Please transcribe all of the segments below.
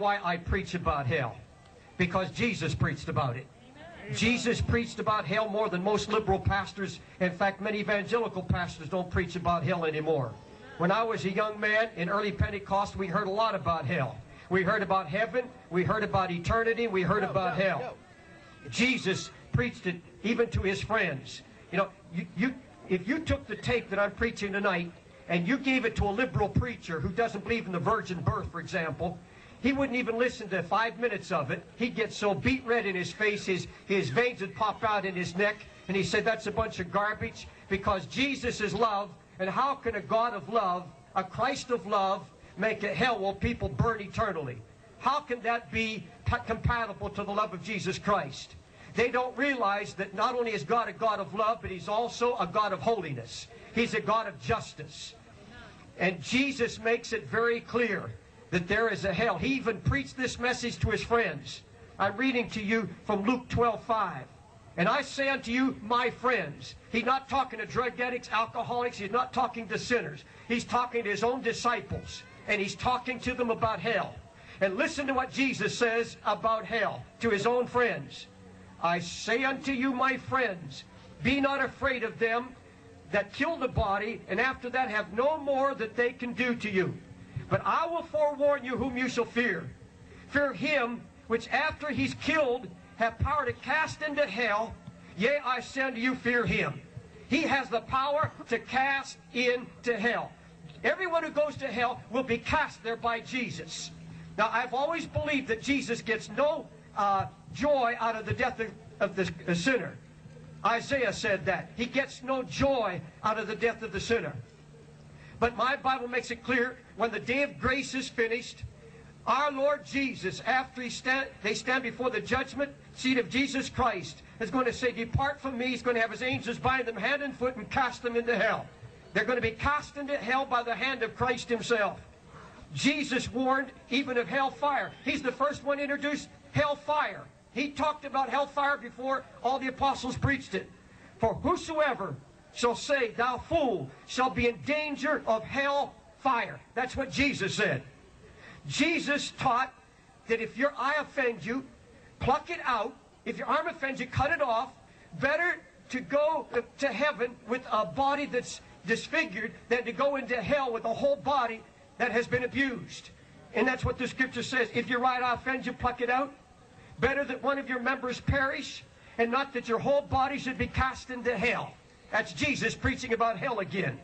why I preach about hell. Because Jesus preached about it. Jesus preached about hell more than most liberal pastors. In fact, many evangelical pastors don't preach about hell anymore. When I was a young man in early Pentecost, we heard a lot about hell. We heard about heaven, we heard about eternity, we heard about hell. Jesus preached it even to his friends. You know, you, you, if you took the tape that I'm preaching tonight and you gave it to a liberal preacher who doesn't believe in the virgin birth, for example, he wouldn't even listen to five minutes of it. He'd get so beet red in his face, his, his veins would pop out in his neck, and he said that's a bunch of garbage because Jesus is love, and how can a God of love, a Christ of love, make a hell where people burn eternally? How can that be compatible to the love of Jesus Christ? They don't realize that not only is God a God of love, but He's also a God of holiness. He's a God of justice. And Jesus makes it very clear that there is a hell. He even preached this message to his friends. I'm reading to you from Luke 12 5. And I say unto you, my friends. He's not talking to drug addicts, alcoholics. He's not talking to sinners. He's talking to his own disciples. And he's talking to them about hell. And listen to what Jesus says about hell to his own friends. I say unto you, my friends, be not afraid of them that kill the body, and after that have no more that they can do to you. But I will forewarn you whom you shall fear. Fear him which after he's killed have power to cast into hell. Yea, I unto you, fear him. He has the power to cast into hell. Everyone who goes to hell will be cast there by Jesus. Now, I've always believed that Jesus gets no uh, joy out of the death of, of the, the sinner. Isaiah said that. He gets no joy out of the death of the sinner. But my Bible makes it clear when the day of grace is finished, our Lord Jesus, after he stand, they stand before the judgment seat of Jesus Christ, is going to say, Depart from me. He's going to have his angels bind them hand and foot and cast them into hell. They're going to be cast into hell by the hand of Christ himself. Jesus warned even of hellfire. He's the first one to introduce hellfire. He talked about hellfire before all the apostles preached it. For whosoever shall say, Thou fool, shall be in danger of hell fire. That's what Jesus said. Jesus taught that if your eye offends you, pluck it out. If your arm offends you, cut it off. Better to go to heaven with a body that's disfigured than to go into hell with a whole body that has been abused. And that's what the scripture says. If your right eye offends you, pluck it out. Better that one of your members perish and not that your whole body should be cast into hell. That's Jesus preaching about hell again.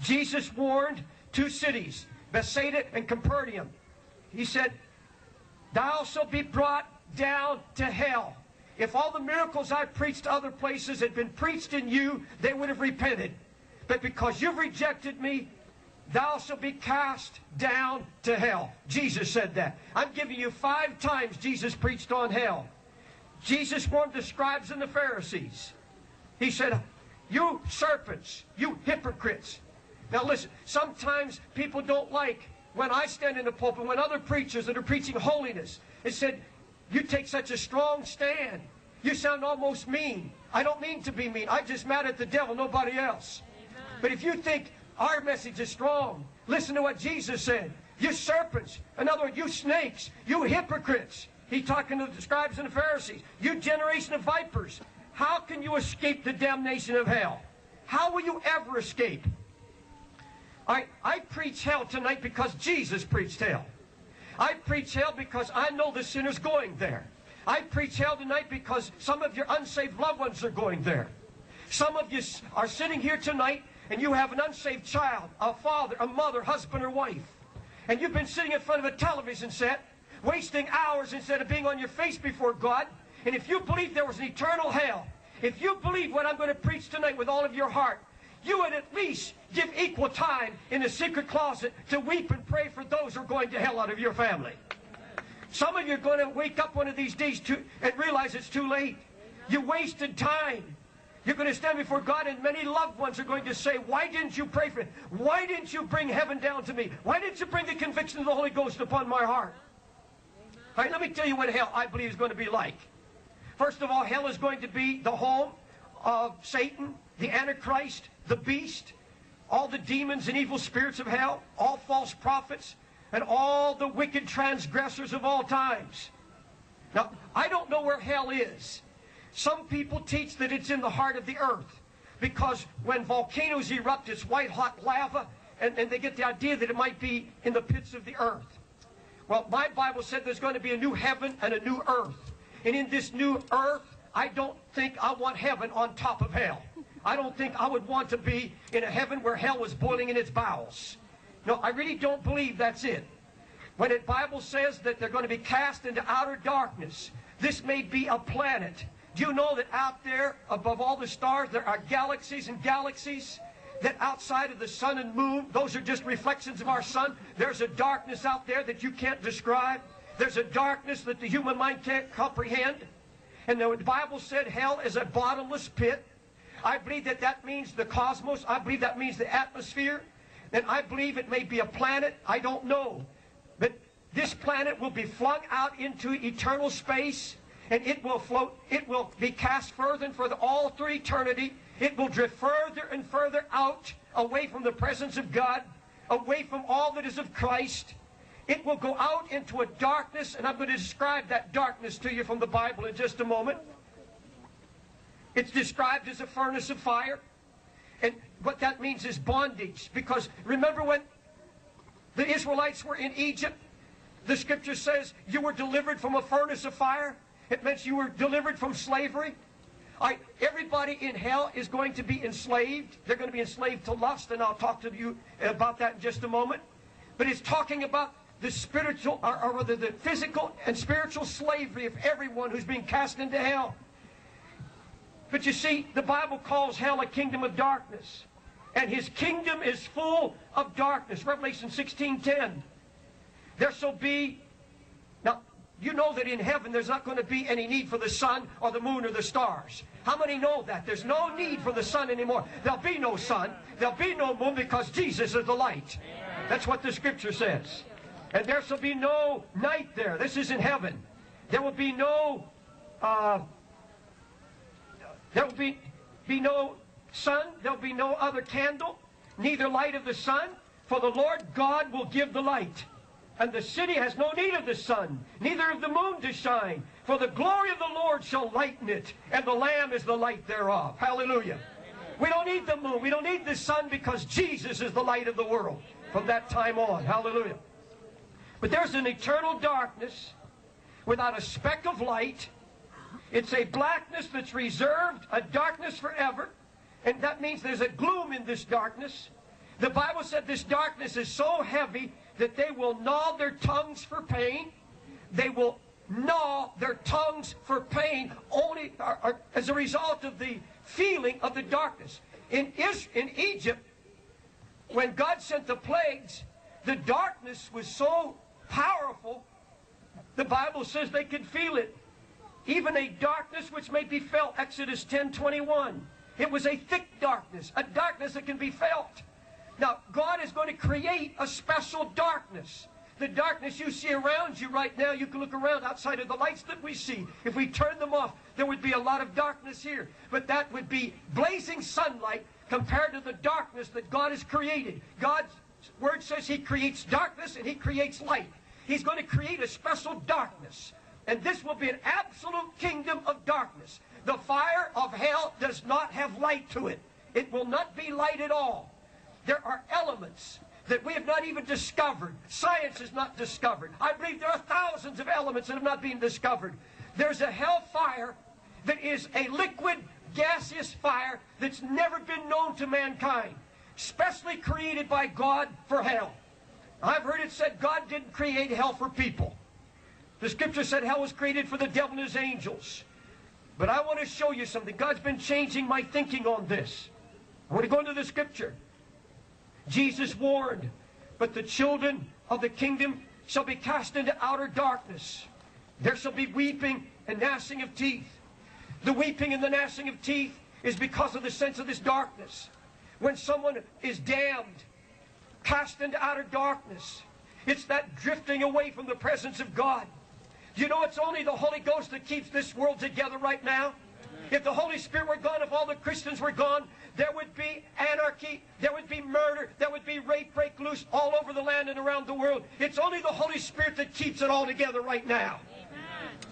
Jesus warned two cities, Bethsaida and Capernaum. He said, Thou shalt be brought down to hell. If all the miracles I preached other places had been preached in you, they would have repented. But because you've rejected me, thou shalt be cast down to hell. Jesus said that. I'm giving you five times Jesus preached on hell. Jesus warned the scribes and the Pharisees. He said, you serpents, you hypocrites. Now listen, sometimes people don't like when I stand in the pulpit, when other preachers that are preaching holiness, it said, you take such a strong stand. You sound almost mean. I don't mean to be mean. I'm just mad at the devil, nobody else. Amen. But if you think our message is strong, listen to what Jesus said. You serpents, in other words, you snakes, you hypocrites. He talking to the scribes and the Pharisees. You generation of vipers. How can you escape the damnation of hell? How will you ever escape? I, I preach hell tonight because Jesus preached hell. I preach hell because I know the sinner's going there. I preach hell tonight because some of your unsaved loved ones are going there. Some of you are sitting here tonight and you have an unsaved child, a father, a mother, husband, or wife. And you've been sitting in front of a television set, wasting hours instead of being on your face before God and if you believe there was an eternal hell, if you believe what I'm going to preach tonight with all of your heart, you would at least give equal time in the secret closet to weep and pray for those who are going to hell out of your family. Some of you are going to wake up one of these days to, and realize it's too late. You wasted time. You're going to stand before God, and many loved ones are going to say, Why didn't you pray for me? Why didn't you bring heaven down to me? Why didn't you bring the conviction of the Holy Ghost upon my heart? All right, let me tell you what hell I believe is going to be like. First of all, hell is going to be the home of Satan, the Antichrist, the beast, all the demons and evil spirits of hell, all false prophets. and all the wicked transgressors of all times. Now, I don't know where hell is. Some people teach that it's in the heart of the earth because when volcanoes erupt, it's white hot lava, and, and they get the idea that it might be in the pits of the earth. Well, my Bible said there's going to be a new heaven and a new earth. And in this new earth, I don't think I want heaven on top of hell. I don't think I would want to be in a heaven where hell was boiling in its bowels. No, I really don't believe that's it. When the Bible says that they're going to be cast into outer darkness, this may be a planet. Do you know that out there, above all the stars, there are galaxies and galaxies? That outside of the sun and moon, those are just reflections of our sun. There's a darkness out there that you can't describe. There's a darkness that the human mind can't comprehend. And the Bible said hell is a bottomless pit. I believe that that means the cosmos. I believe that means the atmosphere. And I believe it may be a planet. I don't know. But this planet will be flung out into eternal space and it will float, it will be cast further and further all through eternity. It will drift further and further out, away from the presence of God, away from all that is of Christ. It will go out into a darkness, and I'm going to describe that darkness to you from the Bible in just a moment. It's described as a furnace of fire. And what that means is bondage. Because remember when the Israelites were in Egypt, the scripture says you were delivered from a furnace of fire. It meant you were delivered from slavery. I, everybody in hell is going to be enslaved. They're going to be enslaved to lust, and I'll talk to you about that in just a moment. But it's talking about the spiritual, or, or rather the physical and spiritual slavery of everyone who's being cast into hell. But you see, the Bible calls hell a kingdom of darkness. And his kingdom is full of darkness. Revelation 16.10. There shall be... Now, you know that in heaven there's not going to be any need for the sun or the moon or the stars. How many know that? There's no need for the sun anymore. There'll be no sun. There'll be no moon because Jesus is the light. That's what the scripture says. And there shall be no night there. This is in heaven. There will be no... Uh, there will be, be no sun, there'll be no other candle, neither light of the sun, for the Lord God will give the light. And the city has no need of the sun, neither of the moon to shine, for the glory of the Lord shall lighten it, and the Lamb is the light thereof. Hallelujah. We don't need the moon, we don't need the sun, because Jesus is the light of the world from that time on. Hallelujah. But there's an eternal darkness without a speck of light it's a blackness that's reserved, a darkness forever. And that means there's a gloom in this darkness. The Bible said this darkness is so heavy that they will gnaw their tongues for pain. They will gnaw their tongues for pain only or, or, as a result of the feeling of the darkness. In, Is, in Egypt, when God sent the plagues, the darkness was so powerful, the Bible says they could feel it even a darkness which may be felt. Exodus 10 21. It was a thick darkness, a darkness that can be felt. Now, God is going to create a special darkness. The darkness you see around you right now, you can look around outside of the lights that we see. If we turn them off, there would be a lot of darkness here. But that would be blazing sunlight compared to the darkness that God has created. God's word says He creates darkness and He creates light. He's going to create a special darkness. And this will be an absolute kingdom of darkness. The fire of hell does not have light to it. It will not be light at all. There are elements that we have not even discovered. Science has not discovered. I believe there are thousands of elements that have not been discovered. There's a hell fire that is a liquid, gaseous fire that's never been known to mankind, specially created by God for hell. I've heard it said God didn't create hell for people. The scripture said hell was created for the devil and his angels. But I want to show you something. God's been changing my thinking on this. I want to go into the scripture. Jesus warned, but the children of the kingdom shall be cast into outer darkness. There shall be weeping and gnashing of teeth. The weeping and the gnashing of teeth is because of the sense of this darkness. When someone is damned, cast into outer darkness, it's that drifting away from the presence of God. You know it's only the Holy Ghost that keeps this world together right now? If the Holy Spirit were gone, if all the Christians were gone, there would be anarchy, there would be murder, there would be rape break loose all over the land and around the world. It's only the Holy Spirit that keeps it all together right now.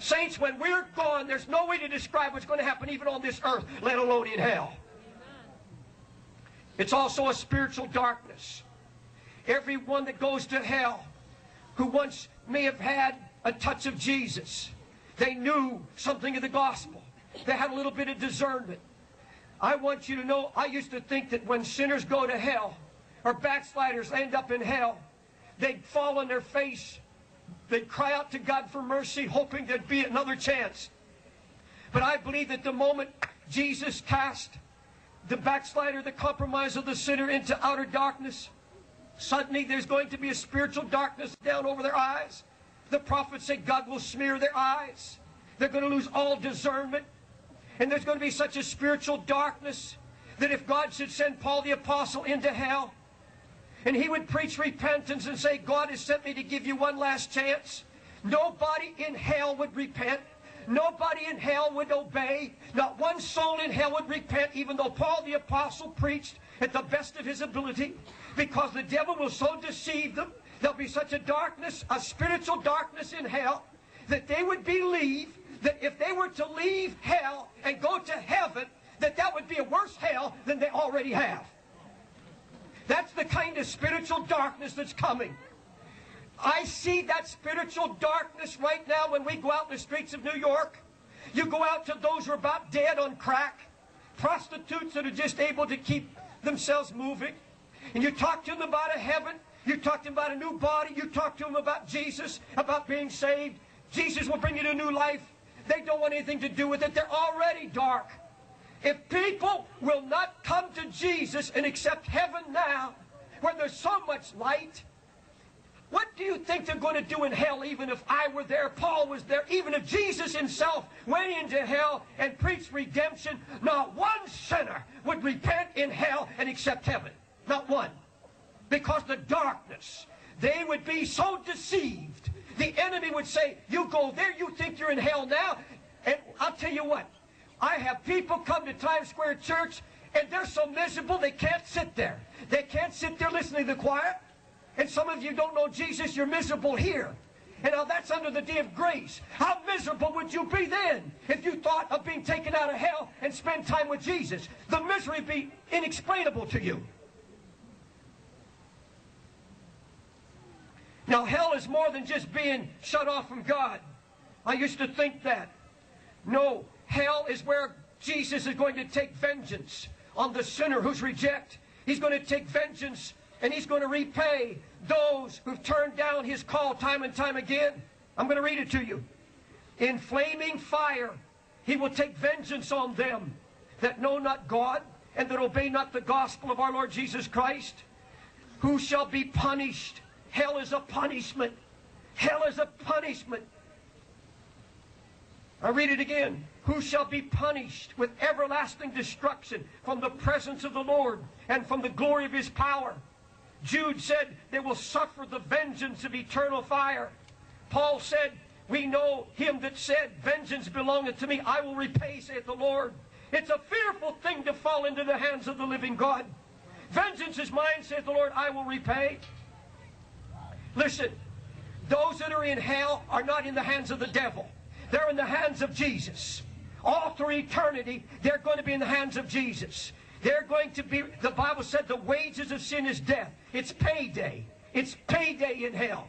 Saints, when we're gone, there's no way to describe what's going to happen even on this earth, let alone in hell. It's also a spiritual darkness. Everyone that goes to hell who once may have had a touch of Jesus, they knew something of the gospel. They had a little bit of discernment. I want you to know, I used to think that when sinners go to hell, or backsliders end up in hell, they'd fall on their face They'd cry out to God for mercy, hoping there'd be another chance. But I believe that the moment Jesus cast the backslider, the compromise of the sinner into outer darkness, suddenly there's going to be a spiritual darkness down over their eyes. The prophets say God will smear their eyes. They're going to lose all discernment. And there's going to be such a spiritual darkness that if God should send Paul the Apostle into hell, and he would preach repentance and say, God has sent me to give you one last chance. Nobody in hell would repent. Nobody in hell would obey. Not one soul in hell would repent, even though Paul the Apostle preached at the best of his ability, because the devil will so deceive them. There'll be such a darkness, a spiritual darkness in hell, that they would believe that if they were to leave hell and go to heaven, that that would be a worse hell than they already have. That's the kind of spiritual darkness that's coming. I see that spiritual darkness right now when we go out in the streets of New York. You go out to those who are about dead on crack, prostitutes that are just able to keep themselves moving, and you talk to them about a heaven. You talk to them about a new body. You talk to them about Jesus, about being saved. Jesus will bring you to a new life. They don't want anything to do with it. They're already dark. If people will not come to Jesus and accept heaven now, where there's so much light, what do you think they're going to do in hell even if I were there, Paul was there, even if Jesus himself went into hell and preached redemption, not one sinner would repent in hell and accept heaven. Not one. Because the darkness, they would be so deceived. The enemy would say, you go there, you think you're in hell now, and I'll tell you what, I have people come to Times Square Church and they're so miserable they can't sit there. They can't sit there listening to the choir. And some of you don't know Jesus, you're miserable here. And now that's under the day of grace. How miserable would you be then if you thought of being taken out of hell and spend time with Jesus? The misery would be inexplainable to you. Now, hell is more than just being shut off from God. I used to think that. No, Hell is where Jesus is going to take vengeance on the sinner who's reject. He's going to take vengeance and he's going to repay those who've turned down his call time and time again. I'm going to read it to you. In flaming fire, he will take vengeance on them that know not God and that obey not the gospel of our Lord Jesus Christ, who shall be punished. Hell is a punishment. Hell is a punishment. I read it again who shall be punished with everlasting destruction from the presence of the Lord and from the glory of his power. Jude said they will suffer the vengeance of eternal fire. Paul said, We know him that said, Vengeance belongeth to me, I will repay, saith the Lord. It's a fearful thing to fall into the hands of the living God. Vengeance is mine, saith the Lord, I will repay. Listen, those that are in hell are not in the hands of the devil. They're in the hands of Jesus all through eternity, they're going to be in the hands of Jesus. They're going to be, the Bible said the wages of sin is death. It's payday. It's payday in hell.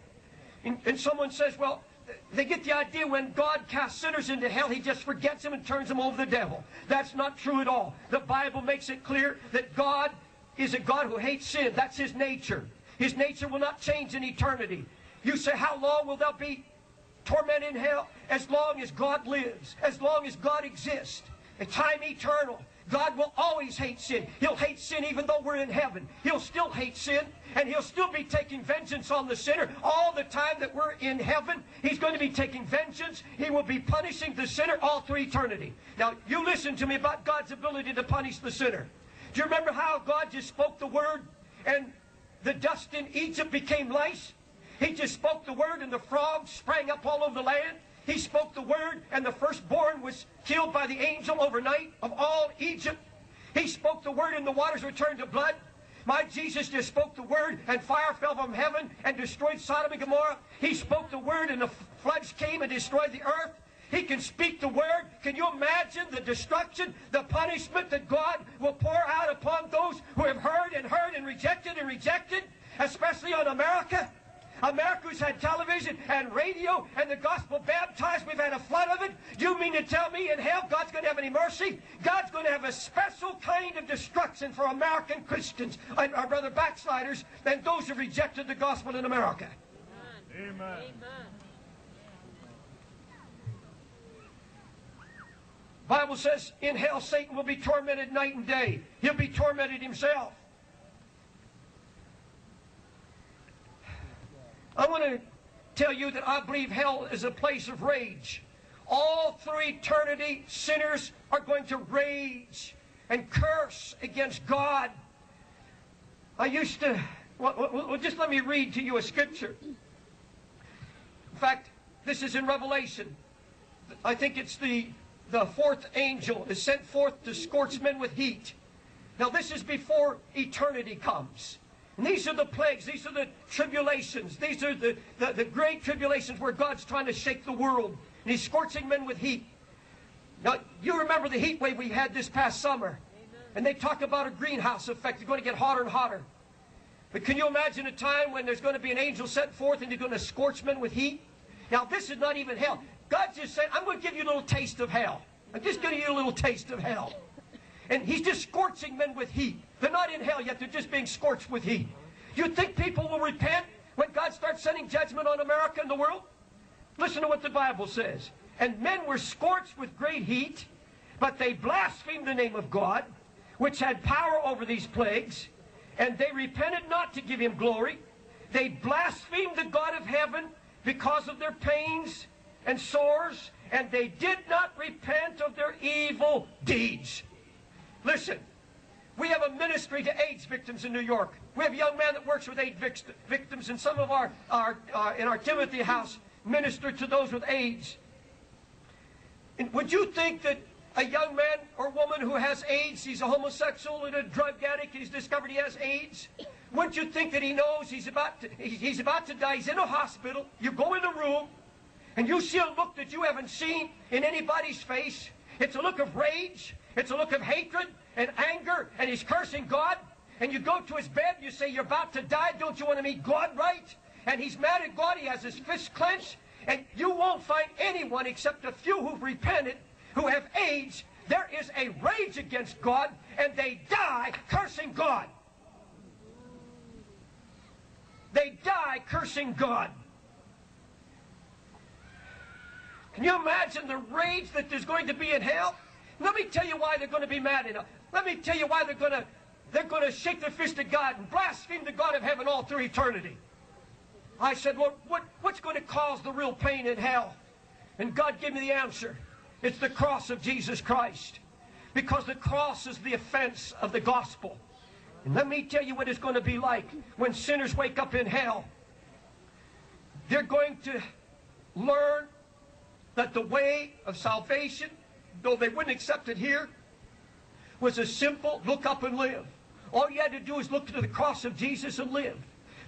And, and someone says, well, they get the idea when God casts sinners into hell, he just forgets them and turns them over to the devil. That's not true at all. The Bible makes it clear that God is a God who hates sin. That's his nature. His nature will not change in eternity. You say, how long will there be torment in hell as long as God lives, as long as God exists. A time eternal. God will always hate sin. He'll hate sin even though we're in heaven. He'll still hate sin, and He'll still be taking vengeance on the sinner all the time that we're in heaven. He's going to be taking vengeance. He will be punishing the sinner all through eternity. Now, you listen to me about God's ability to punish the sinner. Do you remember how God just spoke the word and the dust in Egypt became lice? He just spoke the word and the frogs sprang up all over the land. He spoke the word, and the firstborn was killed by the angel overnight of all Egypt. He spoke the word, and the waters returned to blood. My Jesus just spoke the word, and fire fell from heaven and destroyed Sodom and Gomorrah. He spoke the word, and the floods came and destroyed the earth. He can speak the word. Can you imagine the destruction, the punishment that God will pour out upon those who have heard and heard and rejected and rejected, especially on America? America's had television and radio and the gospel baptized. We've had a flood of it. You mean to tell me in hell God's going to have any mercy? God's going to have a special kind of destruction for American Christians, and our brother backsliders, than those who rejected the gospel in America. Amen. Amen. Bible says in hell Satan will be tormented night and day. He'll be tormented himself. I want to tell you that I believe hell is a place of rage. All through eternity, sinners are going to rage and curse against God. I used to, well, well, just let me read to you a scripture. In fact, this is in Revelation. I think it's the, the fourth angel is sent forth to scorch men with heat. Now, this is before eternity comes. And these are the plagues. These are the tribulations. These are the, the, the, great tribulations where God's trying to shake the world. And He's scorching men with heat. Now, you remember the heat wave we had this past summer. And they talk about a greenhouse effect. It's going to get hotter and hotter. But can you imagine a time when there's going to be an angel sent forth and you're going to scorch men with heat? Now, this is not even hell. God just said, I'm going to give you a little taste of hell. I'm just giving you a little taste of hell. And he's just scorching men with heat. They're not in hell yet. They're just being scorched with heat. You think people will repent when God starts sending judgment on America and the world? Listen to what the Bible says. And men were scorched with great heat, but they blasphemed the name of God, which had power over these plagues, and they repented not to give him glory. They blasphemed the God of heaven because of their pains and sores, and they did not repent of their evil deeds. Listen, we have a ministry to AIDS victims in New York. We have a young man that works with AIDS victims, and some of our, our uh, in our Timothy house minister to those with AIDS. And would you think that a young man or woman who has AIDS, he's a homosexual and a drug addict, he's discovered he has AIDS, wouldn't you think that he knows he's about to, he's about to die? He's in a hospital. You go in the room, and you see a look that you haven't seen in anybody's face. It's a look of rage. It's a look of hatred and anger, and he's cursing God. And you go to his bed, you say, You're about to die. Don't you want to meet God right? And he's mad at God. He has his fist clenched. And you won't find anyone except a few who've repented, who have AIDS. There is a rage against God, and they die cursing God. They die cursing God. Can you imagine the rage that there's going to be in hell? Let me tell you why they're going to be mad enough. Let me tell you why they're going to they're going to shake their fist at God and blaspheme the God of heaven all through eternity. I said, Lord, what, what's going to cause the real pain in hell? And God gave me the answer. It's the cross of Jesus Christ. Because the cross is the offense of the gospel. And let me tell you what it's going to be like when sinners wake up in hell. They're going to learn that the way of salvation, though they wouldn't accept it here, was a simple look up and live. All you had to do is look to the cross of Jesus and live.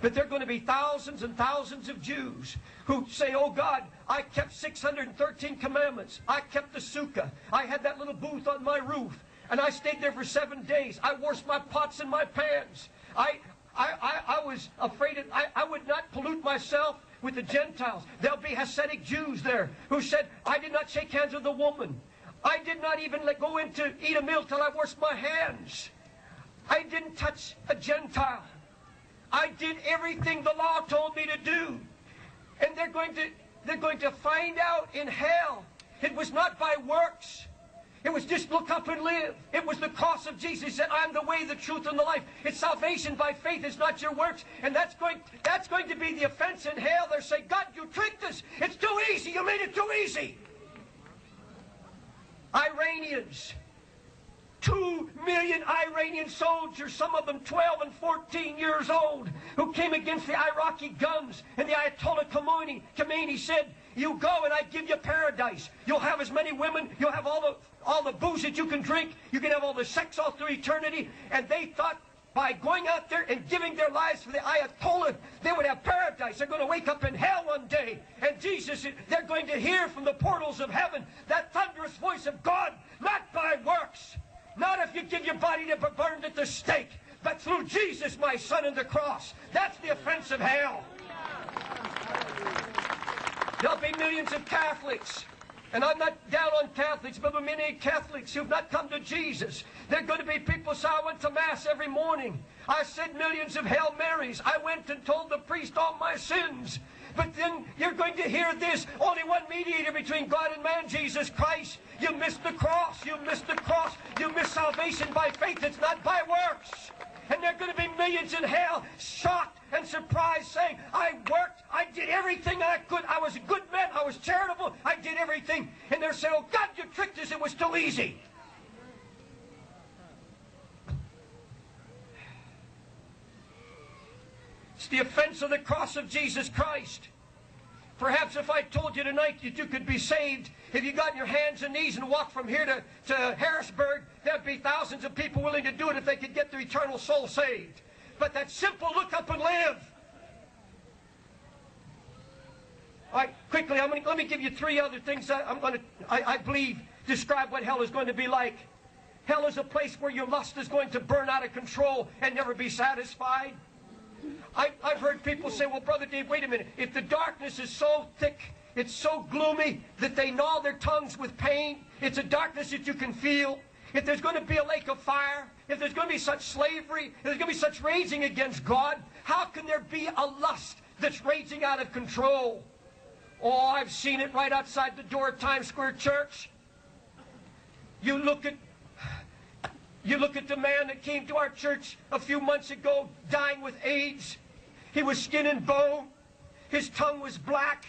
But there are going to be thousands and thousands of Jews who say, Oh God, I kept 613 commandments. I kept the sukkah. I had that little booth on my roof. And I stayed there for seven days. I washed my pots and my pans. I, I, I, I was afraid I, I would not pollute myself with the Gentiles. There'll be Hasidic Jews there who said, I did not shake hands with a woman. I did not even let go in to eat a meal till I washed my hands. I didn't touch a Gentile. I did everything the law told me to do. And they're going to they're going to find out in hell. It was not by works. It was just look up and live. It was the cross of Jesus. Said, I'm the way, the truth, and the life. It's salvation by faith. It's not your works. And that's going, that's going to be the offense in hell. They're saying, God, you tricked us. It's too easy. You made it too easy. Iranians. Two million Iranian soldiers, some of them 12 and 14 years old, who came against the Iraqi guns. And the Ayatollah Khomeini, Khomeini said, You go and I give you paradise. You'll have as many women, you'll have all the all the booze that you can drink, you can have all the sex all through eternity. And they thought by going out there and giving their lives for the Ayatollah, they would have paradise. They're going to wake up in hell one day. And Jesus, they're going to hear from the portals of heaven that thunderous voice of God, not by works, not if you give your body to be burned at the stake, but through Jesus, my son, and the cross. That's the offense of hell. There'll be millions of Catholics. And I'm not down on Catholics, but many Catholics who've not come to Jesus. There are going to be people say, I went to Mass every morning. I said millions of Hail Marys. I went and told the priest all my sins. But then you're going to hear this. Only one mediator between God and man, Jesus Christ. You missed the cross. You missed the cross. You missed salvation by faith. It's not by works. And there are going to be millions in hell shocked and surprised saying, I worked, I did everything I could. I was a good man, I was charitable, I did everything. And they're saying, oh God, you tricked us, it was too easy. It's the offense of the cross of Jesus Christ. Perhaps if I told you tonight that you could be saved, if you got on your hands and knees and walked from here to, to Harrisburg, there'd be thousands of people willing to do it if they could get their eternal soul saved. But that simple look up and live. All right, quickly, I'm gonna, let me give you three other things that I'm going to, I, I believe, describe what hell is going to be like. Hell is a place where your lust is going to burn out of control and never be satisfied. I, have heard people say, well, Brother Dave, wait a minute. If the darkness is so thick, it's so gloomy that they gnaw their tongues with pain, it's a darkness that you can feel. If there's going to be a lake of fire, if there's going to be such slavery, if there's going to be such raging against God, how can there be a lust that's raging out of control? Oh, I've seen it right outside the door of Times Square Church. You look at you look at the man that came to our church a few months ago dying with AIDS. He was skin and bone. His tongue was black.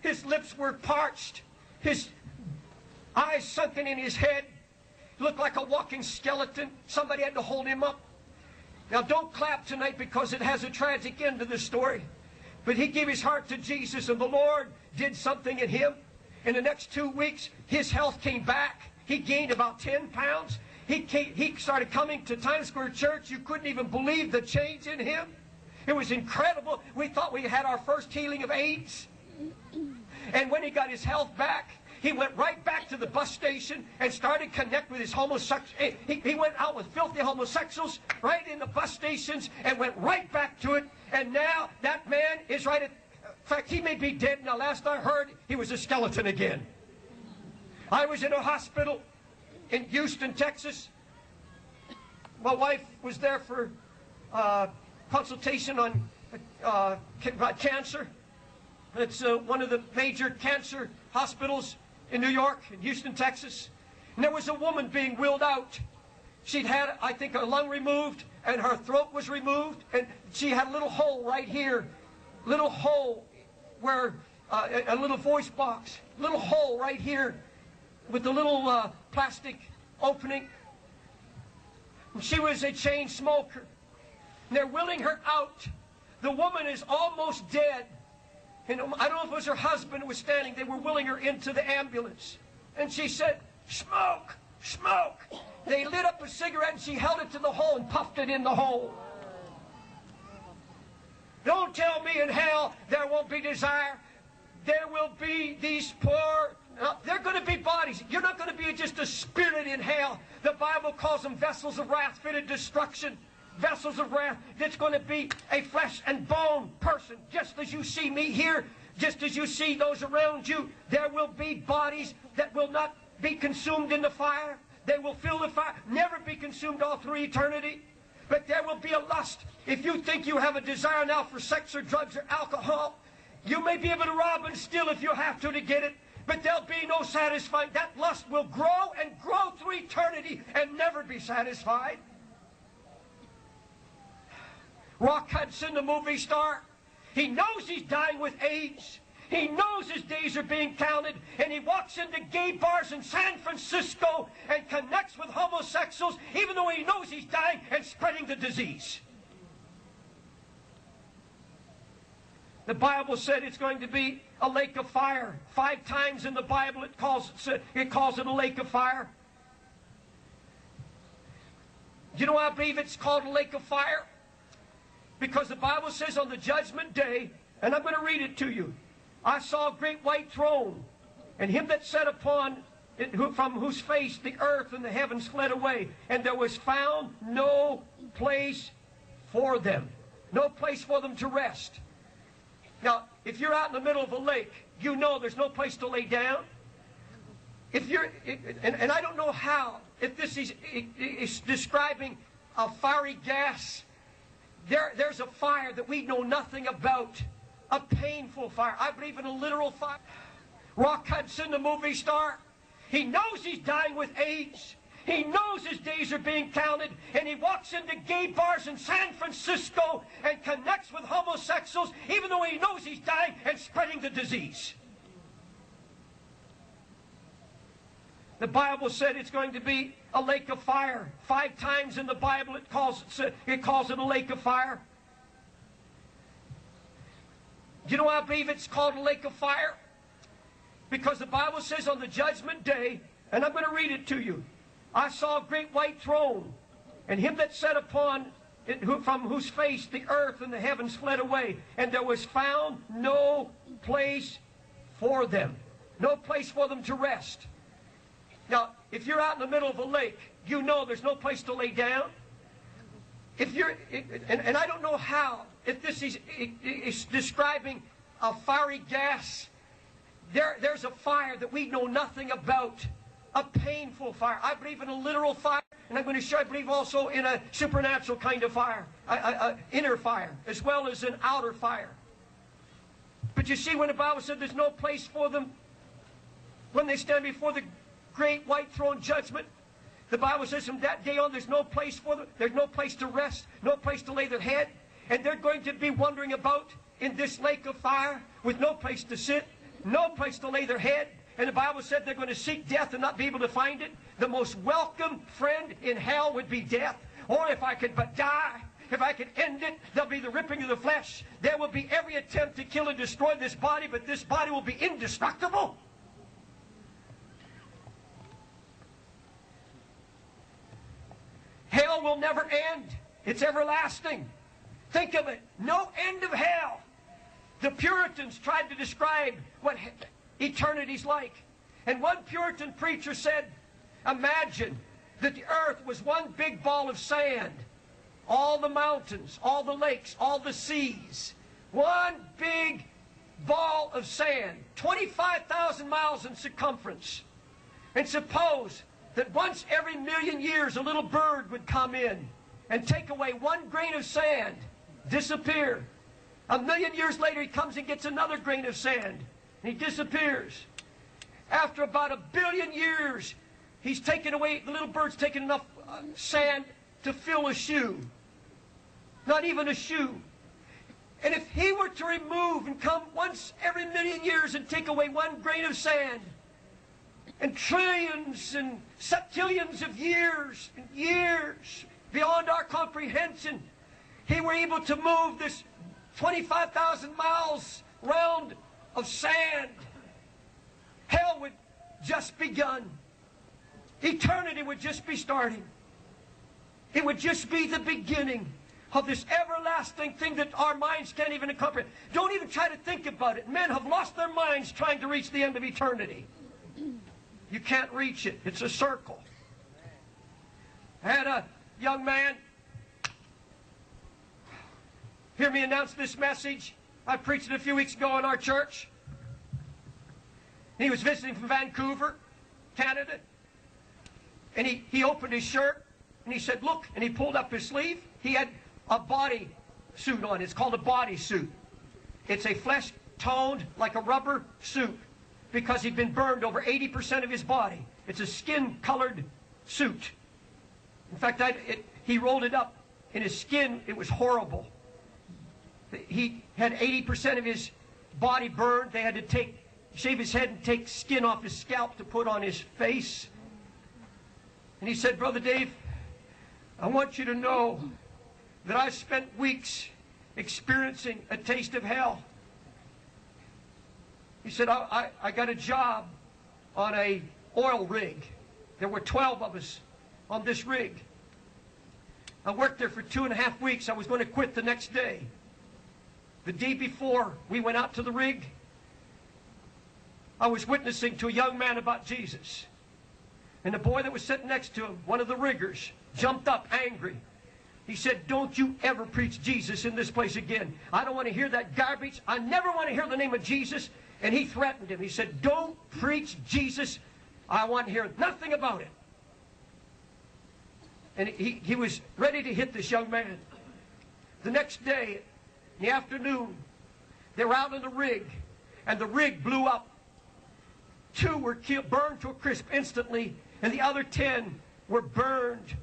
His lips were parched. His eyes sunken in his head. He looked like a walking skeleton. Somebody had to hold him up. Now, don't clap tonight because it has a tragic end to this story. But he gave his heart to Jesus, and the Lord did something in him. In the next two weeks, his health came back. He gained about 10 pounds. He, came, he started coming to Times Square Church. You couldn't even believe the change in him. It was incredible. We thought we had our first healing of AIDS. And when he got his health back, he went right back to the bus station and started connect with his homosexuals. He, he went out with filthy homosexuals right in the bus stations and went right back to it. And now that man is right at, in fact, he may be dead. Now, last I heard, he was a skeleton again. I was in a hospital in Houston, Texas. My wife was there for uh, consultation on uh, cancer. It's uh, one of the major cancer hospitals in New York, in Houston, Texas. And there was a woman being wheeled out. She'd had, I think, a lung removed, and her throat was removed, and she had a little hole right here, little hole where uh, a, little voice box, little hole right here with the little uh, plastic opening. She was a chain smoker. They're wheeling her out. The woman is almost dead. And I don't know if it was her husband who was standing. They were wheeling her into the ambulance. And she said, smoke, smoke. They lit up a cigarette and she held it to the hole and puffed it in the hole. Don't tell me in hell there won't be desire. There will be these poor uh, they're going to be bodies. You're not going to be just a spirit in hell. The Bible calls them vessels of wrath, fitted destruction. Vessels of wrath. That's going to be a flesh and bone person. Just as you see me here, just as you see those around you, there will be bodies that will not be consumed in the fire. They will fill the fire, never be consumed all through eternity. But there will be a lust. If you think you have a desire now for sex or drugs or alcohol, you may be able to rob and steal if you have to to get it but there'll be no satisfying. That lust will grow and grow through eternity and never be satisfied. Rock Hudson, the movie star, he knows he's dying with AIDS. He knows his days are being counted, and he walks into gay bars in San Francisco and connects with homosexuals, even though he knows he's dying and spreading the disease. The Bible said it's going to be a lake of fire. Five times in the Bible it calls it, it calls it a lake of fire. You know, I believe it's called a lake of fire because the Bible says on the judgment day, and I'm going to read it to you. I saw a great white throne, and him that sat upon it, who, from whose face the earth and the heavens fled away, and there was found no place for them, no place for them to rest. Now, if you're out in the middle of a lake, you know there's no place to lay down. If you're, and, and I don't know how, if this is, is describing a fiery gas, there, there's a fire that we know nothing about, a painful fire. I believe in a literal fire. Rock Hudson, the movie star, he knows he's dying with AIDS. He knows his days are being counted, and he walks into gay bars in San Francisco and connects with homosexuals, even though he knows he's dying and spreading the disease. The Bible said it's going to be a lake of fire. Five times in the Bible it calls it, it calls it a lake of fire. You know why I believe it's called a lake of fire? Because the Bible says on the judgment day, and I'm going to read it to you. I saw a great white throne, and him that sat upon it, who, from whose face the earth and the heavens fled away, and there was found no place for them, no place for them to rest. Now, if you're out in the middle of a lake, you know there's no place to lay down. If you're, and, and I don't know how, if this is, is describing a fiery gas, there, there's a fire that we know nothing about a painful fire. I believe in a literal fire, and I'm going to show I believe also in a supernatural kind of fire, an inner fire, as well as an outer fire. But you see, when the Bible said there's no place for them, when they stand before the great white throne judgment, the Bible says from that day on, there's no place for them. There's no place to rest, no place to lay their head. And they're going to be wandering about in this lake of fire with no place to sit, no place to lay their head, and the Bible said they're going to seek death and not be able to find it. The most welcome friend in hell would be death. Or if I could but die, if I could end it, there'll be the ripping of the flesh. There will be every attempt to kill and destroy this body, but this body will be indestructible. Hell will never end. It's everlasting. Think of it. No end of hell. The Puritans tried to describe what eternity's like. And one Puritan preacher said, Imagine that the earth was one big ball of sand. All the mountains, all the lakes, all the seas. One big ball of sand, 25,000 miles in circumference. And suppose that once every million years a little bird would come in and take away one grain of sand, disappear. A million years later, he comes and gets another grain of sand, and he disappears. After about a billion years, he's taken away, the little bird's taken enough uh, sand to fill a shoe. Not even a shoe. And if he were to remove and come once every million years and take away one grain of sand, and trillions and septillions of years and years beyond our comprehension, he were able to move this 25,000 miles round of sand Hell would just begun. Eternity would just be starting. It would just be the beginning of this everlasting thing that our minds can't even comprehend. Don't even try to think about it. Men have lost their minds trying to reach the end of eternity. You can't reach it. It's a circle. I had a young man hear me announce this message. I preached it a few weeks ago in our church. He was visiting from Vancouver, Canada. And he, he opened his shirt and he said, Look. And he pulled up his sleeve. He had a body suit on. It's called a body suit. It's a flesh toned, like a rubber suit, because he'd been burned over 80% of his body. It's a skin colored suit. In fact, it, he rolled it up in his skin. It was horrible. He had 80% of his body burned. They had to take shave his head and take skin off his scalp to put on his face. And he said, Brother Dave, I want you to know that I've spent weeks experiencing a taste of hell. He said, I, I, I got a job on a oil rig. There were 12 of us on this rig. I worked there for two and a half weeks. I was going to quit the next day. The day before we went out to the rig, I was witnessing to a young man about Jesus. And the boy that was sitting next to him, one of the riggers, jumped up angry. He said, Don't you ever preach Jesus in this place again. I don't want to hear that garbage. I never want to hear the name of Jesus. And he threatened him. He said, Don't preach Jesus. I want to hear nothing about it. And he, he was ready to hit this young man. The next day, in the afternoon, they were out in the rig, and the rig blew up. Two were killed, burned to a crisp instantly, and the other ten were burned.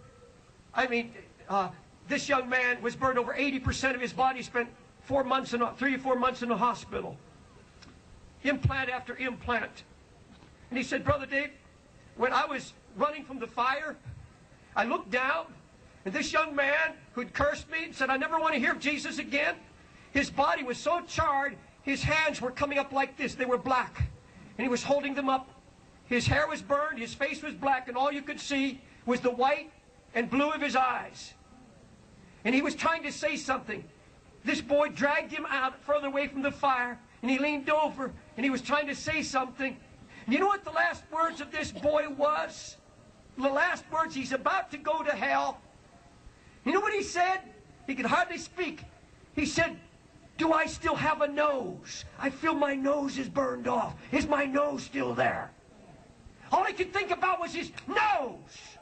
I mean, uh, this young man was burned over 80% of his body, spent four months in, three or four months in the hospital. Implant after implant. And he said, Brother Dave, when I was running from the fire, I looked down, and this young man who'd cursed me and said, I never want to hear of Jesus again, his body was so charred, his hands were coming up like this. They were black. And he was holding them up. His hair was burned, his face was black, and all you could see was the white and blue of his eyes. And he was trying to say something. This boy dragged him out further away from the fire, and he leaned over, and he was trying to say something. And you know what the last words of this boy was? The last words, he's about to go to hell. You know what he said? He could hardly speak. He said, do I still have a nose? I feel my nose is burned off. Is my nose still there? All he could think about was his nose.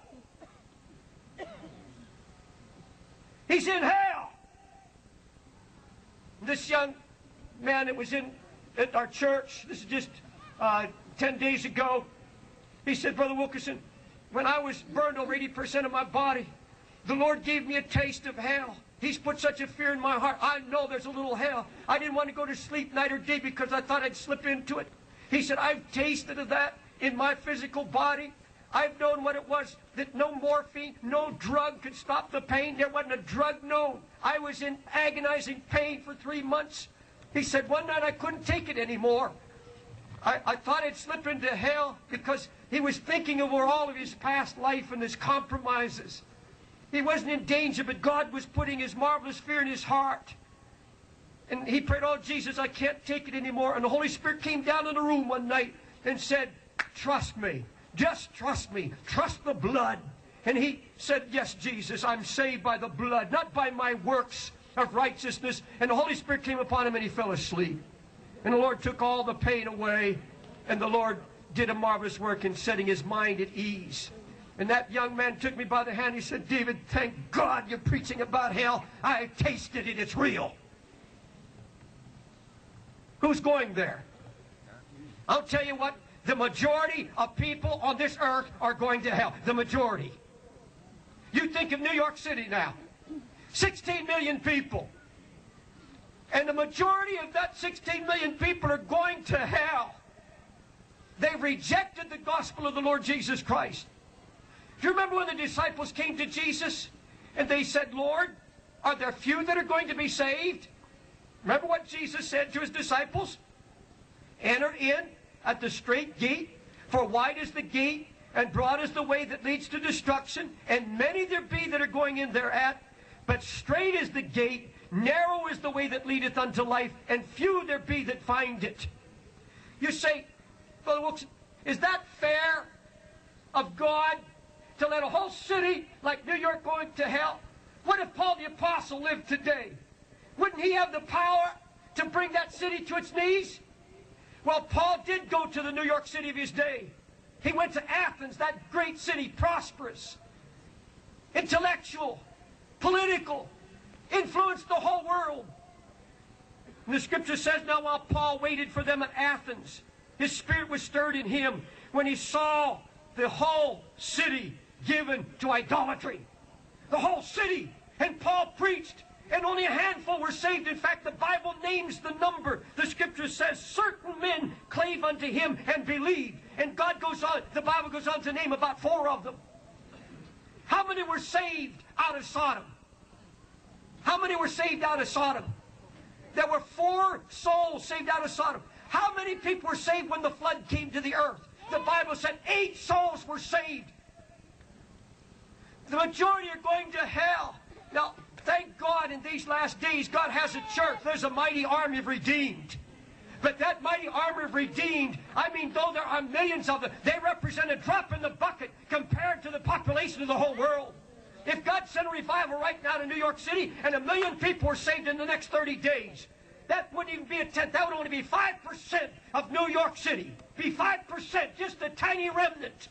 He's in hell. This young man that was in at our church, this is just uh, 10 days ago, he said, Brother Wilkerson, when I was burned over 80% of my body, the Lord gave me a taste of hell. He's put such a fear in my heart. I know there's a little hell. I didn't want to go to sleep night or day because I thought I'd slip into it. He said, I've tasted of that in my physical body. I've known what it was that no morphine, no drug could stop the pain. There wasn't a drug known. I was in agonizing pain for three months. He said, one night I couldn't take it anymore. I, I thought I'd slip into hell because he was thinking over all of his past life and his compromises. He wasn't in danger, but God was putting his marvelous fear in his heart. And he prayed, Oh, Jesus, I can't take it anymore. And the Holy Spirit came down in the room one night and said, Trust me. Just trust me. Trust the blood. And he said, Yes, Jesus, I'm saved by the blood, not by my works of righteousness. And the Holy Spirit came upon him and he fell asleep. And the Lord took all the pain away. And the Lord did a marvelous work in setting his mind at ease. And that young man took me by the hand. He said, David, thank God you're preaching about hell. I tasted it. It's real. Who's going there? I'll tell you what, the majority of people on this earth are going to hell. The majority. You think of New York City now. 16 million people. And the majority of that 16 million people are going to hell. They rejected the gospel of the Lord Jesus Christ. Do you remember when the disciples came to Jesus and they said, Lord, are there few that are going to be saved? Remember what Jesus said to his disciples? Enter in at the strait gate, for wide is the gate, and broad is the way that leads to destruction, and many there be that are going in thereat. But strait is the gate, narrow is the way that leadeth unto life, and few there be that find it. You say, Brother Wilson, is that fair of God to let a whole city like New York go into hell? What if Paul the Apostle lived today? Wouldn't he have the power to bring that city to its knees? Well, Paul did go to the New York City of his day. He went to Athens, that great city, prosperous, intellectual, political, influenced the whole world. And the scripture says now while Paul waited for them at Athens, his spirit was stirred in him when he saw the whole city given to idolatry. The whole city. And Paul preached, and only a handful were saved. In fact, the Bible names the number. The scripture says certain men clave unto him and believed. And God goes on, the Bible goes on to name about four of them. How many were saved out of Sodom? How many were saved out of Sodom? There were four souls saved out of Sodom. How many people were saved when the flood came to the earth? The Bible said eight souls were saved. The majority are going to hell. Now, thank God in these last days, God has a church. There's a mighty army of redeemed. But that mighty army of redeemed, I mean, though there are millions of them, they represent a drop in the bucket compared to the population of the whole world. If God sent a revival right now to New York City and a million people were saved in the next 30 days, that wouldn't even be a tenth. That would only be 5% of New York City. Be 5%, just a tiny remnant.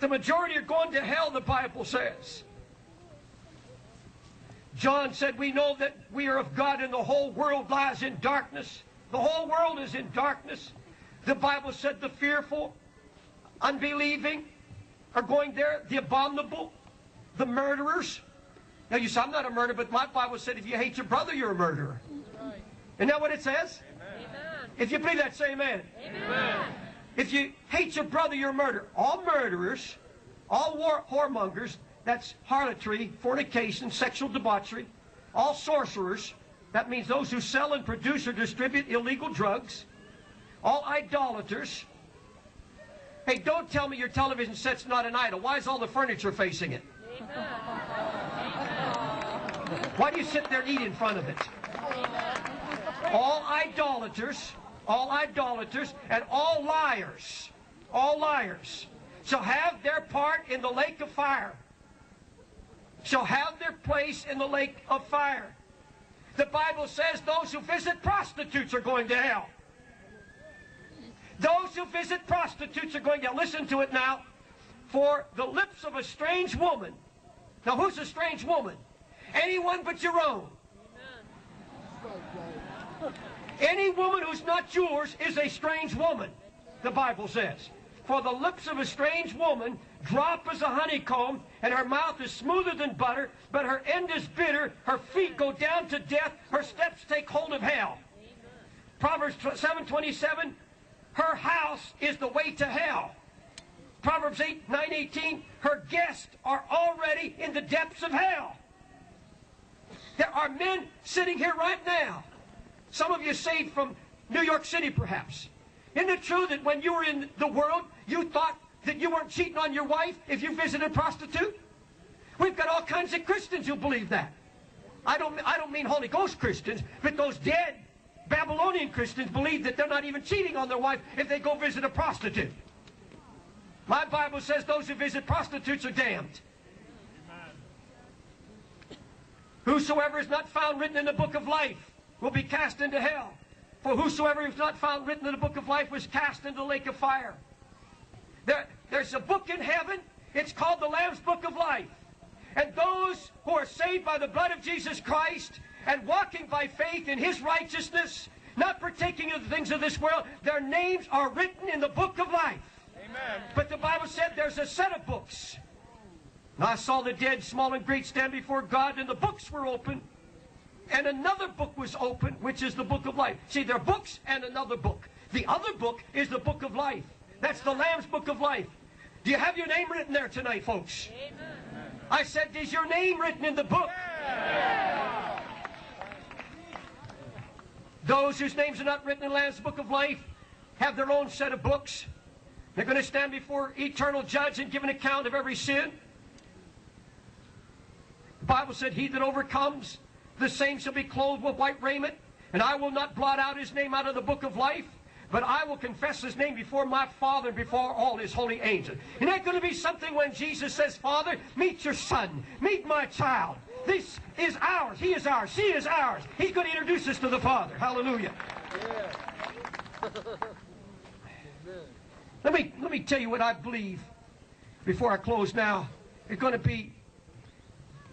The majority are going to hell, the Bible says. John said, We know that we are of God and the whole world lies in darkness. The whole world is in darkness. The Bible said the fearful, unbelieving are going there, the abominable, the murderers. Now you say, I'm not a murderer, but my Bible said if you hate your brother, you're a murderer. Right. Isn't that what it says? Amen. If you believe that, say amen. amen. If you hate your brother, you're a murderer. All murderers, all war, whoremongers, that's harlotry, fornication, sexual debauchery, all sorcerers, that means those who sell and produce or distribute illegal drugs, all idolaters. Hey, don't tell me your television set's not an idol. Why is all the furniture facing it? Why do you sit there and eat in front of it? All idolaters, all idolaters, and all liars, all liars shall have their part in the lake of fire, shall have their place in the lake of fire. The Bible says those who visit prostitutes are going to hell. Those who visit prostitutes are going to hell. Listen to it now. For the lips of a strange woman. Now, who's a strange woman? Anyone but your own. Any woman who's not yours is a strange woman, the Bible says. For the lips of a strange woman drop as a honeycomb, and her mouth is smoother than butter, but her end is bitter. Her feet go down to death. Her steps take hold of hell. Proverbs 7:27. Her house is the way to hell. Proverbs 8, 9, 18. Her guests are already in the depths of hell. There are men sitting here right now. Some of you saved from New York City, perhaps. Isn't it true that when you were in the world, you thought that you weren't cheating on your wife if you visited a prostitute? We've got all kinds of Christians who believe that. I don't, I don't mean Holy Ghost Christians, but those dead Babylonian Christians believe that they're not even cheating on their wife if they go visit a prostitute. My Bible says those who visit prostitutes are damned. Whosoever is not found written in the book of life will be cast into hell. For whosoever is not found written in the book of life was cast into the lake of fire. There, there's a book in heaven. It's called the Lamb's Book of Life. And those who are saved by the blood of Jesus Christ and walking by faith in his righteousness, not partaking of the things of this world, their names are written in the book of life. Amen. But the Bible said there's a set of books. And I saw the dead, small and great, stand before God, and the books were open. And another book was open, which is the book of life. See, there are books and another book. The other book is the book of life. That's the Lamb's book of life. Do you have your name written there tonight, folks? Amen. I said, is your name written in the book? Yeah. Those whose names are not written in the Lamb's book of life have their own set of books. They're going to stand before eternal judge and give an account of every sin. The Bible said, He that overcomes, the same shall be clothed with white raiment, and I will not blot out his name out of the book of life, but I will confess his name before my Father and before all his holy angels. Isn't that going to be something when Jesus says, Father, meet your son, meet my child. This is ours. He is ours. She is ours. He's going to introduce us to the Father. Hallelujah. Yeah. let me let me tell you what I believe before I close now. It's going to be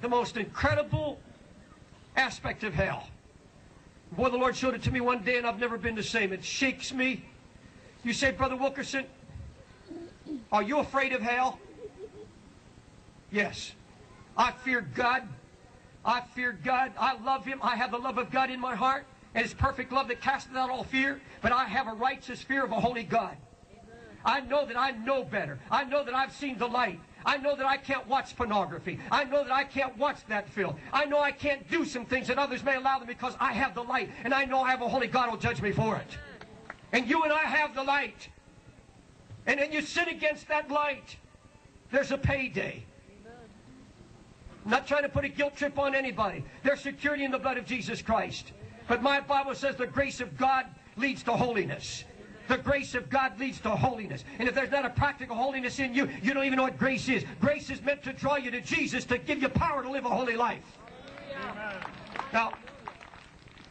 the most incredible aspect of hell. Boy, the Lord showed it to me one day, and I've never been the same. It shakes me. You say, Brother Wilkerson, are you afraid of hell? Yes. I fear God. I fear God. I love Him. I have the love of God in my heart, and His perfect love that casteth out all fear. But I have a righteous fear of a holy God. I know that I know better. I know that I've seen the light. I know that I can't watch pornography. I know that I can't watch that film. I know I can't do some things that others may allow them because I have the light. And I know I have a holy God who'll judge me for it. And you and I have the light. And then you sin against that light. There's a payday. I'm not trying to put a guilt trip on anybody. There's security in the blood of Jesus Christ. But my Bible says the grace of God leads to holiness. The grace of God leads to holiness. And if there's not a practical holiness in you, you don't even know what grace is. Grace is meant to draw you to Jesus to give you power to live a holy life. Now,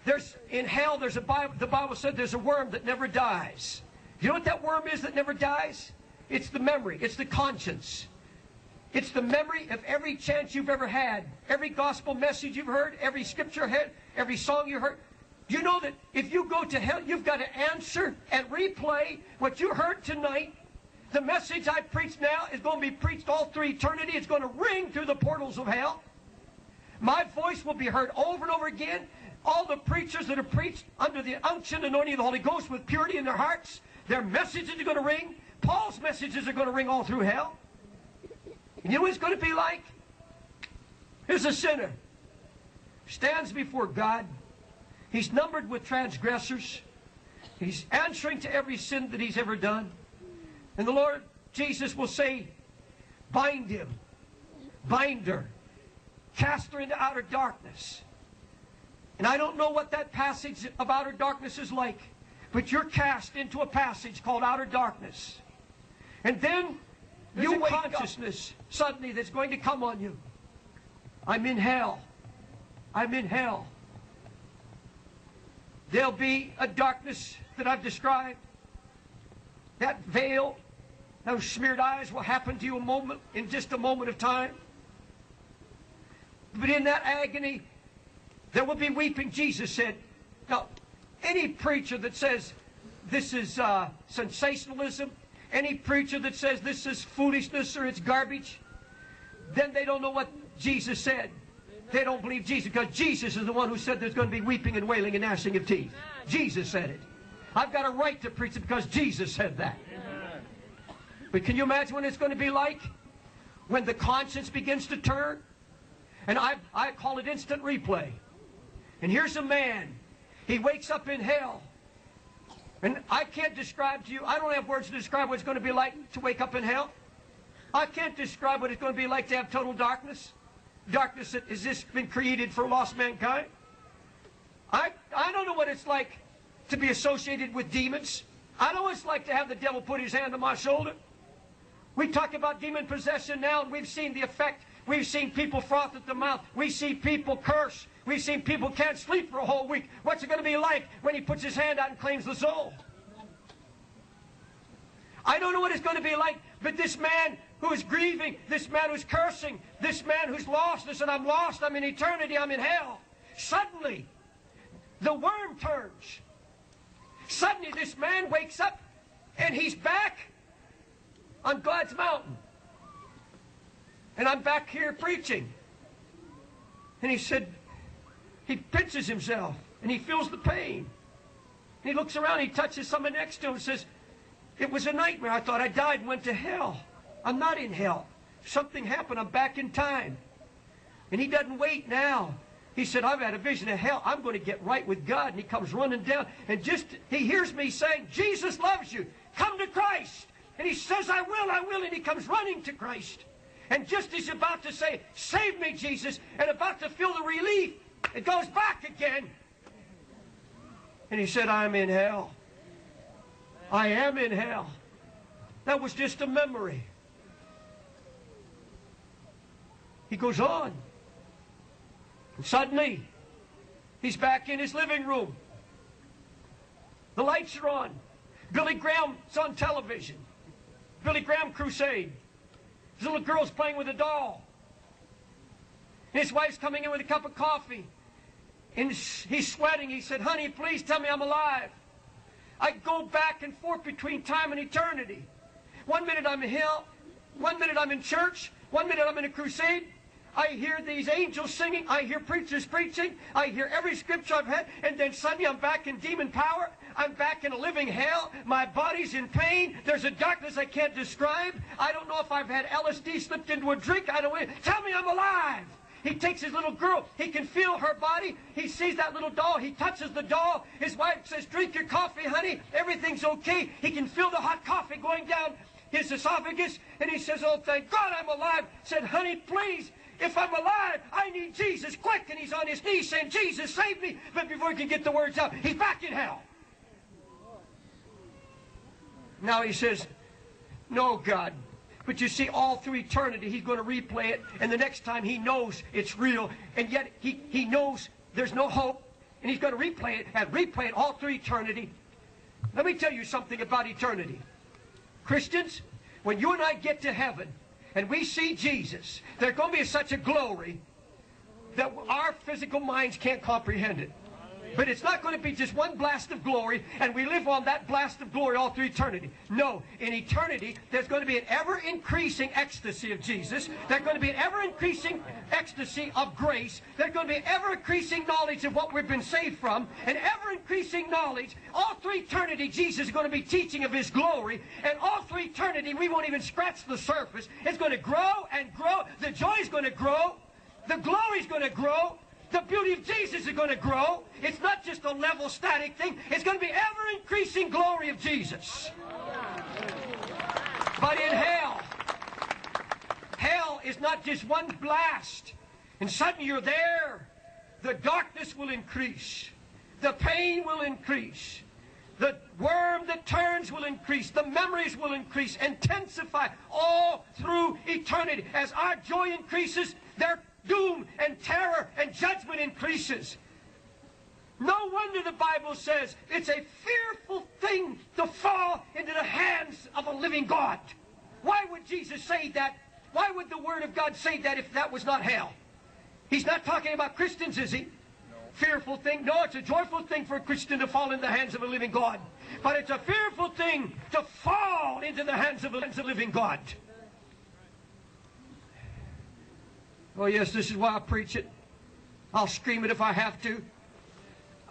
there's in hell, there's a Bible, the Bible said there's a worm that never dies. You know what that worm is that never dies? It's the memory, it's the conscience. It's the memory of every chance you've ever had, every gospel message you've heard, every scripture heard, every song you heard. You know that if you go to hell, you've got to answer and replay what you heard tonight. The message I preach now is going to be preached all through eternity. It's going to ring through the portals of hell. My voice will be heard over and over again. All the preachers that have preached under the unction and anointing of the Holy Ghost with purity in their hearts, their messages are going to ring. Paul's messages are going to ring all through hell. You know what it's going to be like? Here's a sinner. Stands before God He's numbered with transgressors. He's answering to every sin that he's ever done. And the Lord Jesus will say, Bind him, bind her, cast her into outer darkness. And I don't know what that passage of outer darkness is like, but you're cast into a passage called outer darkness. And then There's you consciousness up. suddenly that's going to come on you. I'm in hell. I'm in hell. There'll be a darkness that I've described. That veil, those smeared eyes will happen to you a moment, in just a moment of time. But in that agony, there will be weeping, Jesus said. Now, any preacher that says this is uh, sensationalism, any preacher that says this is foolishness or it's garbage, then they don't know what Jesus said. They don't believe Jesus because Jesus is the one who said there's going to be weeping and wailing and gnashing of teeth. Jesus said it. I've got a right to preach it because Jesus said that. But can you imagine what it's going to be like? When the conscience begins to turn? And I, I call it instant replay. And here's a man. He wakes up in hell. And I can't describe to you, I don't have words to describe what it's going to be like to wake up in hell. I can't describe what it's going to be like to have total darkness darkness that has this been created for lost mankind? I, I don't know what it's like to be associated with demons. I know what it's like to have the devil put his hand on my shoulder. We talk about demon possession now, and we've seen the effect. We've seen people froth at the mouth. We see people curse. We've seen people can't sleep for a whole week. What's it going to be like when he puts his hand out and claims the soul? I don't know what it's going to be like, but this man who is grieving, this man who's cursing, this man who's lost this and I'm lost, I'm in eternity, I'm in hell. Suddenly, the worm turns. Suddenly, this man wakes up and he's back on God's mountain. And I'm back here preaching. And he said, he pinches himself and he feels the pain. And he looks around, he touches someone next to him and says, It was a nightmare. I thought I died and went to hell. I'm not in hell. Something happened. I'm back in time. And he doesn't wait now. He said, I've had a vision of hell. I'm going to get right with God. And he comes running down. And just, he hears me saying, Jesus loves you. Come to Christ. And he says, I will, I will. And he comes running to Christ. And just as he's about to say, Save me, Jesus, and about to feel the relief, it goes back again. And he said, I'm in hell. I am in hell. That was just a memory. He goes on. And suddenly, he's back in his living room. The lights are on. Billy Graham's on television. Billy Graham crusade. His little girl's playing with a doll. His wife's coming in with a cup of coffee. And he's sweating. He said, Honey, please tell me I'm alive. I go back and forth between time and eternity. One minute I'm in hell. One minute I'm in church. One minute I'm in a crusade. I hear these angels singing. I hear preachers preaching. I hear every scripture I've had. And then suddenly I'm back in demon power. I'm back in a living hell. My body's in pain. There's a darkness I can't describe. I don't know if I've had LSD slipped into a drink. I don't. Tell me I'm alive. He takes his little girl. He can feel her body. He sees that little doll. He touches the doll. His wife says, Drink your coffee, honey. Everything's okay. He can feel the hot coffee going down his esophagus. And he says, Oh, thank God I'm alive. Said, Honey, please. If I'm alive, I need Jesus quick. And he's on his knees saying, Jesus, save me. But before he can get the words out, he's back in hell. Now he says, No, God, but you see, all through eternity, he's going to replay it. And the next time he knows it's real. And yet he, he knows there's no hope. And he's going to replay it and replay it all through eternity. Let me tell you something about eternity. Christians, when you and I get to heaven and we see Jesus, there's going to be such a glory that our physical minds can't comprehend it. But it's not going to be just one blast of glory and we live on that blast of glory all through eternity. No, in eternity, there's going to be an ever increasing ecstasy of Jesus. There's going to be an ever increasing ecstasy of grace. There's going to be ever increasing knowledge of what we've been saved from, an ever increasing knowledge. All through eternity, Jesus is going to be teaching of His glory. And all through eternity, we won't even scratch the surface. It's going to grow and grow. The joy is going to grow. The glory is going to grow. The beauty of Jesus is going to grow. It's not just a level static thing. It's going to be ever increasing glory of Jesus. But in hell, hell is not just one blast. And suddenly you're there. The darkness will increase. The pain will increase. The worm that turns will increase. The memories will increase, intensify all through eternity. As our joy increases, their doom and terror and judgment increases. No wonder the Bible says it's a fearful thing to fall into the hands of a living God. Why would Jesus say that? Why would the Word of God say that if that was not hell? He's not talking about Christians, is he? No. Fearful thing? No, it's a joyful thing for a Christian to fall in the hands of a living God. But it's a fearful thing to fall into the hands of a living God. Oh, yes, this is why I preach it. I'll scream it if I have to.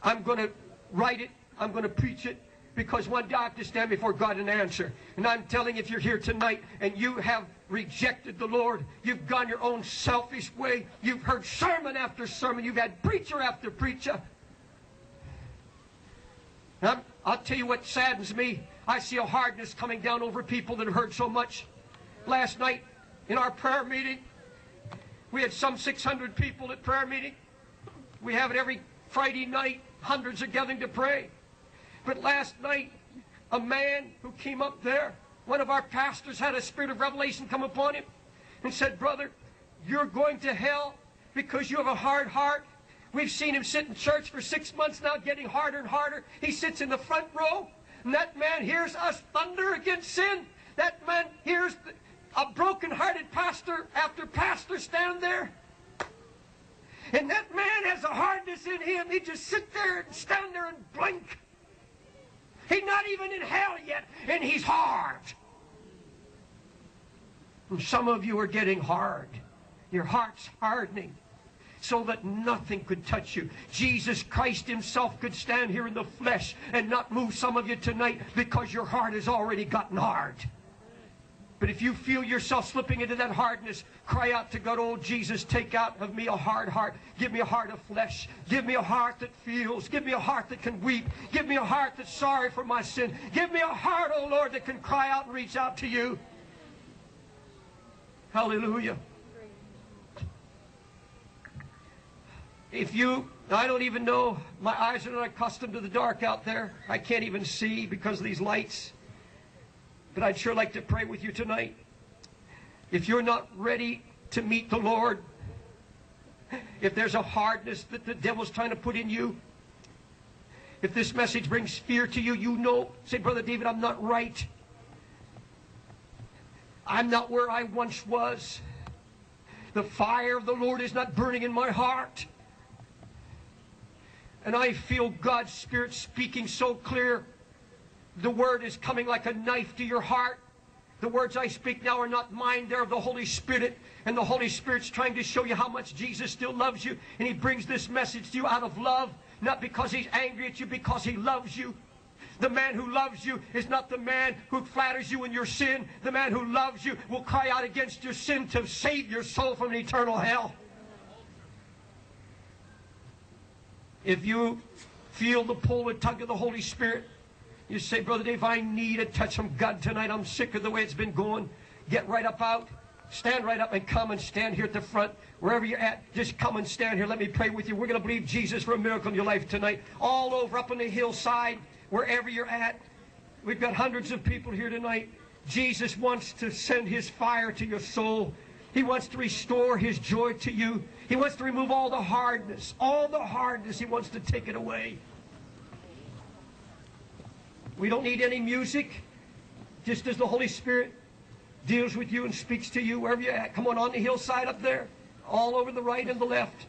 I'm going to write it. I'm going to preach it because one day I have to stand before God and answer. And I'm telling you, if you're here tonight and you have rejected the Lord, you've gone your own selfish way, you've heard sermon after sermon, you've had preacher after preacher. i will tell you what saddens me. I see a hardness coming down over people that have heard so much. Last night in our prayer meeting, we had some 600 people at prayer meeting. We have it every Friday night. Hundreds are gathering to pray. But last night, a man who came up there, one of our pastors had a spirit of revelation come upon him and said, Brother, you're going to hell because you have a hard heart. We've seen him sit in church for six months now, getting harder and harder. He sits in the front row, and that man hears us thunder against sin. That man hears a broken-hearted pastor after pastor stand there. And that man has a hardness in him. He just sit there and stand there and blink. He's not even in hell yet, and he's hard. And some of you are getting hard. Your heart's hardening so that nothing could touch you. Jesus Christ himself could stand here in the flesh and not move some of you tonight because your heart has already gotten hard. But if you feel yourself slipping into that hardness, cry out to God, oh Jesus, take out of me a hard heart. Give me a heart of flesh. Give me a heart that feels. Give me a heart that can weep. Give me a heart that's sorry for my sin. Give me a heart, oh Lord, that can cry out and reach out to you. Hallelujah. If you, I don't even know, my eyes are not accustomed to the dark out there. I can't even see because of these lights. But I'd sure like to pray with you tonight. If you're not ready to meet the Lord, if there's a hardness that the devil's trying to put in you, if this message brings fear to you, you know, say, Brother David, I'm not right. I'm not where I once was. The fire of the Lord is not burning in my heart. And I feel God's Spirit speaking so clear the word is coming like a knife to your heart. The words I speak now are not mine, they're of the Holy Spirit. And the Holy Spirit's trying to show you how much Jesus still loves you. And He brings this message to you out of love, not because He's angry at you, because He loves you. The man who loves you is not the man who flatters you in your sin. The man who loves you will cry out against your sin to save your soul from eternal hell. If you feel the pull and tug of the Holy Spirit, you say, Brother Dave, I need a touch from God tonight. I'm sick of the way it's been going. Get right up out. Stand right up and come and stand here at the front. Wherever you're at, just come and stand here. Let me pray with you. We're going to believe Jesus for a miracle in your life tonight. All over, up on the hillside, wherever you're at. We've got hundreds of people here tonight. Jesus wants to send his fire to your soul. He wants to restore his joy to you. He wants to remove all the hardness. All the hardness, he wants to take it away. We don't need any music. Just as the Holy Spirit deals with you and speaks to you wherever you're at. Come on, on the hillside up there. All over the right and the left.